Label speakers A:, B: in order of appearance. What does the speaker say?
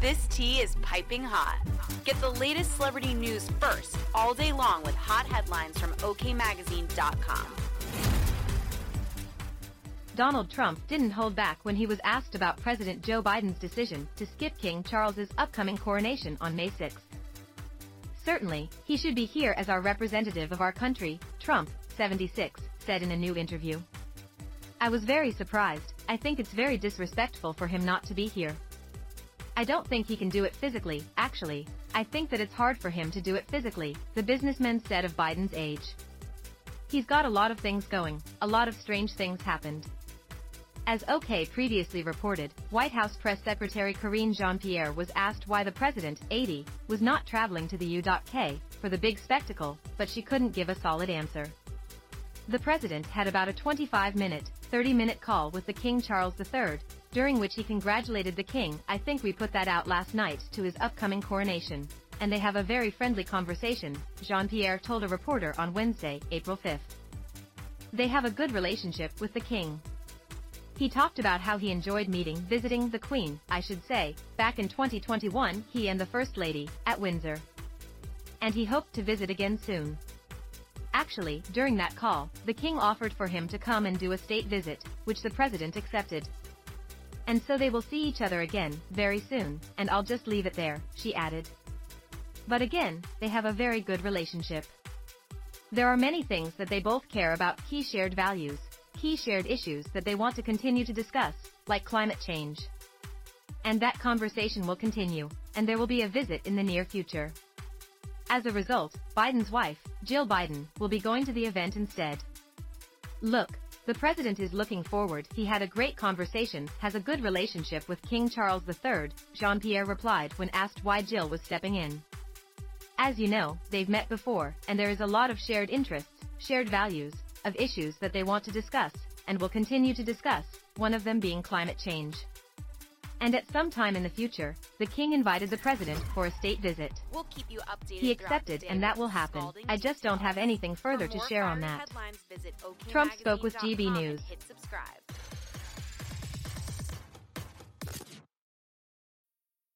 A: This tea is piping hot. Get the latest celebrity news first all day long with hot headlines from OKMagazine.com.
B: Donald Trump didn't hold back when he was asked about President Joe Biden's decision to skip King Charles's upcoming coronation on May 6. Certainly, he should be here as our representative of our country, Trump, 76, said in a new interview. I was very surprised. I think it's very disrespectful for him not to be here. I don't think he can do it physically, actually. I think that it's hard for him to do it physically, the businessman said of Biden's age. He's got a lot of things going, a lot of strange things happened. As OK previously reported, White House Press Secretary Karine Jean-Pierre was asked why the president, 80, was not traveling to the U.K. for the big spectacle, but she couldn't give a solid answer. The president had about a 25-minute, 30-minute call with the King Charles III, during which he congratulated the king. I think we put that out last night to his upcoming coronation. And they have a very friendly conversation, Jean-Pierre told a reporter on Wednesday, April 5th. They have a good relationship with the king. He talked about how he enjoyed meeting, visiting the Queen, I should say, back in 2021, he and the First Lady, at Windsor. And he hoped to visit again soon. Actually, during that call, the king offered for him to come and do a state visit, which the president accepted. And so they will see each other again, very soon, and I'll just leave it there, she added. But again, they have a very good relationship. There are many things that they both care about, key shared values, key shared issues that they want to continue to discuss, like climate change. And that conversation will continue, and there will be a visit in the near future. As a result, Biden's wife, Jill Biden, will be going to the event instead. Look, the president is looking forward. He had a great conversation, has a good relationship with King Charles III, Jean-Pierre replied when asked why Jill was stepping in. As you know, they've met before, and there is a lot of shared interests, shared values, of issues that they want to discuss, and will continue to discuss, one of them being climate change. And at some time in the future, the king invited the president for a state visit.
A: We'll keep you updated.
B: He accepted, and that will happen. I just don't have anything further to share on that. Trump spoke with GB News.